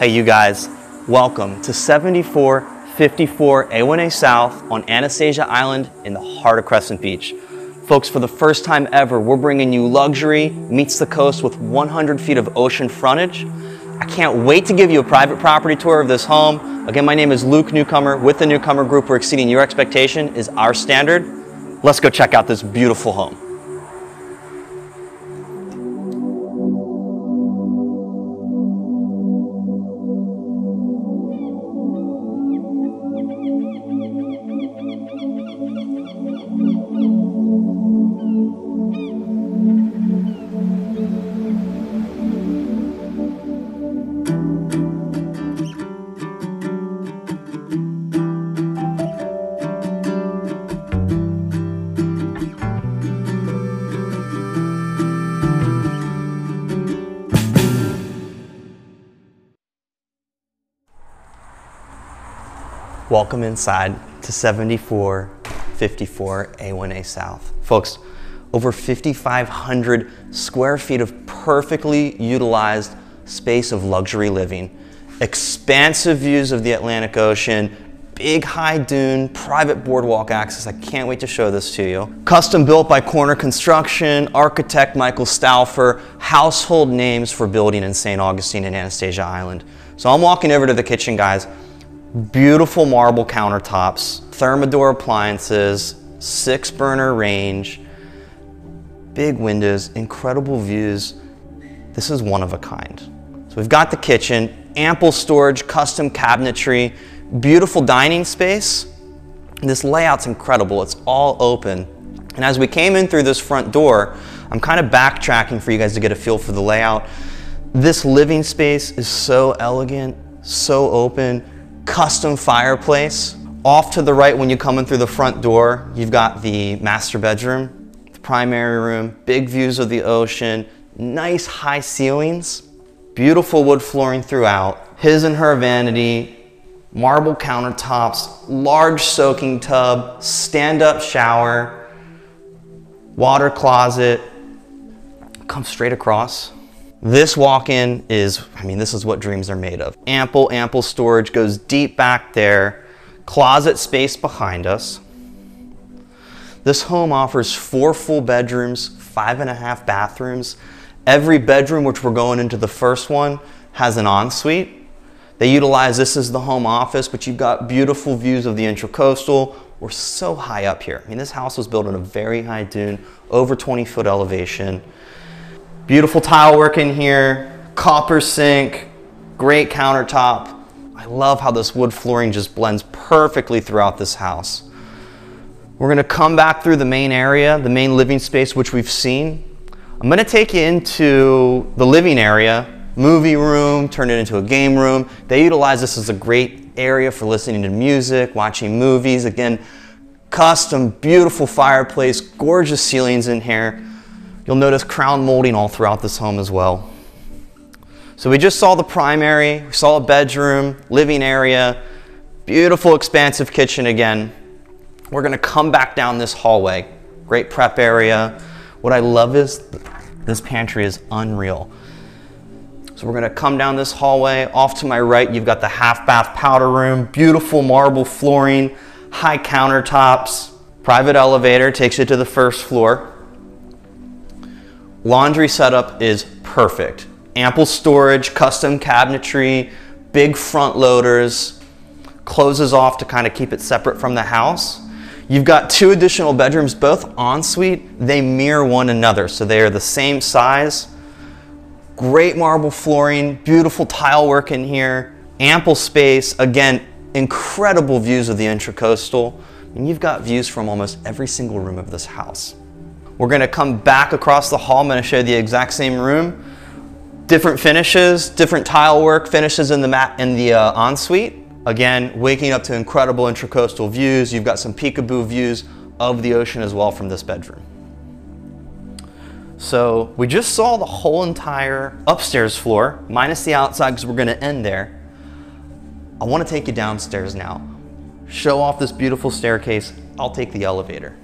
Hey, you guys, welcome to 7454 A1A South on Anastasia Island in the heart of Crescent Beach. Folks, for the first time ever, we're bringing you luxury meets the coast with 100 feet of ocean frontage. I can't wait to give you a private property tour of this home. Again, my name is Luke Newcomer with the Newcomer Group. We're exceeding your expectation is our standard. Let's go check out this beautiful home. Welcome inside to 7454 A1A South. Folks, over 5,500 square feet of perfectly utilized space of luxury living, expansive views of the Atlantic Ocean, big high dune, private boardwalk access. I can't wait to show this to you. Custom built by Corner Construction, architect Michael Stauffer, household names for building in St. Augustine and Anastasia Island. So I'm walking over to the kitchen, guys. Beautiful marble countertops, Thermador appliances, six burner range, big windows, incredible views. This is one of a kind. So we've got the kitchen, ample storage, custom cabinetry, beautiful dining space. This layout's incredible. It's all open. And as we came in through this front door, I'm kind of backtracking for you guys to get a feel for the layout. This living space is so elegant, so open, custom fireplace. Off to the right when you come in through the front door, you've got the master bedroom, the primary room, big views of the ocean, nice high ceilings, beautiful wood flooring throughout, his and her vanity, marble countertops, large soaking tub, stand-up shower, water closet, come straight across, this walk-in is, I mean, this is what dreams are made of. Ample, ample storage goes deep back there. Closet space behind us. This home offers four full bedrooms, five and a half bathrooms. Every bedroom, which we're going into the first one, has an ensuite. They utilize this as the home office, but you've got beautiful views of the intracoastal. We're so high up here. I mean, this house was built on a very high dune, over 20 foot elevation. Beautiful tile work in here, copper sink, great countertop. I love how this wood flooring just blends perfectly throughout this house. We're gonna come back through the main area, the main living space, which we've seen. I'm gonna take you into the living area, movie room, turn it into a game room. They utilize this as a great area for listening to music, watching movies. Again, custom, beautiful fireplace, gorgeous ceilings in here. You'll notice crown molding all throughout this home as well. So we just saw the primary, we saw a bedroom, living area, beautiful expansive kitchen again. We're gonna come back down this hallway. Great prep area. What I love is this pantry is unreal. So we're gonna come down this hallway. Off to my right, you've got the half bath powder room, beautiful marble flooring, high countertops, private elevator takes you to the first floor. Laundry setup is perfect. Ample storage, custom cabinetry, big front loaders, closes off to kind of keep it separate from the house. You've got two additional bedrooms, both ensuite. They mirror one another, so they are the same size. Great marble flooring, beautiful tile work in here, ample space. Again, incredible views of the intracoastal. And you've got views from almost every single room of this house. We're gonna come back across the hall. I'm gonna show you the exact same room. Different finishes, different tile work, finishes in the mat in the uh, ensuite. Again, waking up to incredible intracoastal views. You've got some peekaboo views of the ocean as well from this bedroom. So we just saw the whole entire upstairs floor, minus the outside because we're gonna end there. I wanna take you downstairs now. Show off this beautiful staircase. I'll take the elevator.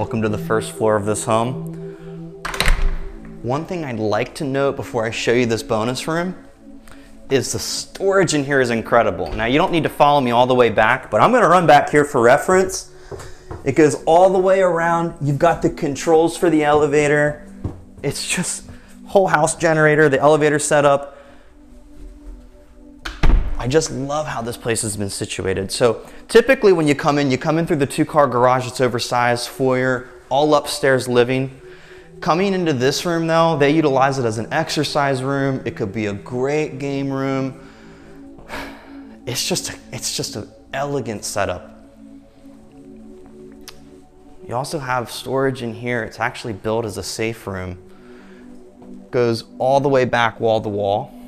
Welcome to the first floor of this home. One thing I'd like to note before I show you this bonus room is the storage in here is incredible. Now you don't need to follow me all the way back, but I'm gonna run back here for reference. It goes all the way around. You've got the controls for the elevator. It's just whole house generator, the elevator setup. I just love how this place has been situated. So typically when you come in, you come in through the two car garage, it's oversized, foyer, all upstairs living. Coming into this room though, they utilize it as an exercise room. It could be a great game room. It's just, it's just an elegant setup. You also have storage in here. It's actually built as a safe room. Goes all the way back wall to wall.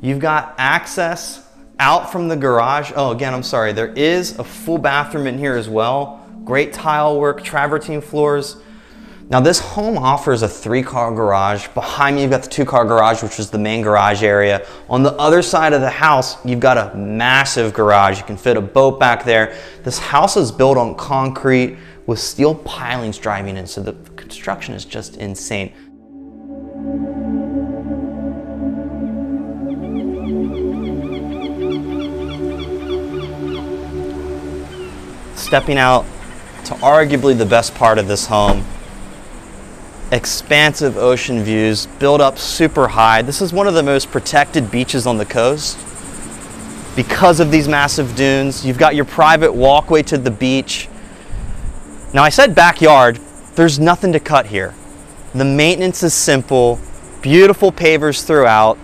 You've got access out from the garage. Oh, again, I'm sorry. There is a full bathroom in here as well. Great tile work, travertine floors. Now this home offers a three car garage. Behind me, you've got the two car garage, which is the main garage area. On the other side of the house, you've got a massive garage. You can fit a boat back there. This house is built on concrete with steel pilings driving in, so the construction is just insane. Stepping out to arguably the best part of this home. Expansive ocean views, built up super high. This is one of the most protected beaches on the coast. Because of these massive dunes, you've got your private walkway to the beach. Now I said backyard, there's nothing to cut here. The maintenance is simple, beautiful pavers throughout,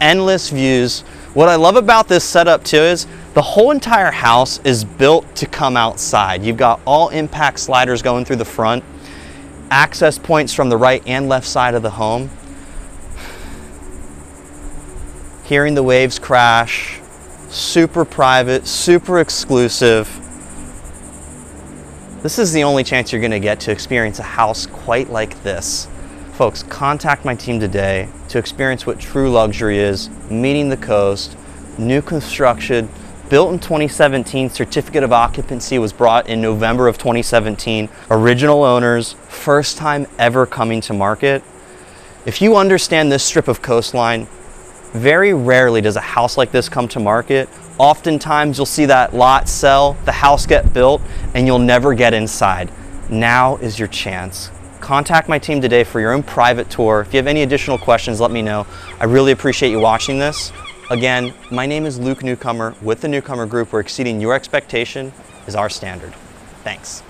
endless views. What I love about this setup too is the whole entire house is built to come outside. You've got all impact sliders going through the front, access points from the right and left side of the home. Hearing the waves crash, super private, super exclusive. This is the only chance you're gonna get to experience a house quite like this. Folks, contact my team today to experience what true luxury is, meeting the coast, new construction, built in 2017, certificate of occupancy was brought in November of 2017. Original owners, first time ever coming to market. If you understand this strip of coastline, very rarely does a house like this come to market. Oftentimes you'll see that lot sell, the house get built, and you'll never get inside. Now is your chance. Contact my team today for your own private tour. If you have any additional questions, let me know. I really appreciate you watching this. Again, my name is Luke Newcomer with the Newcomer Group where exceeding your expectation is our standard. Thanks.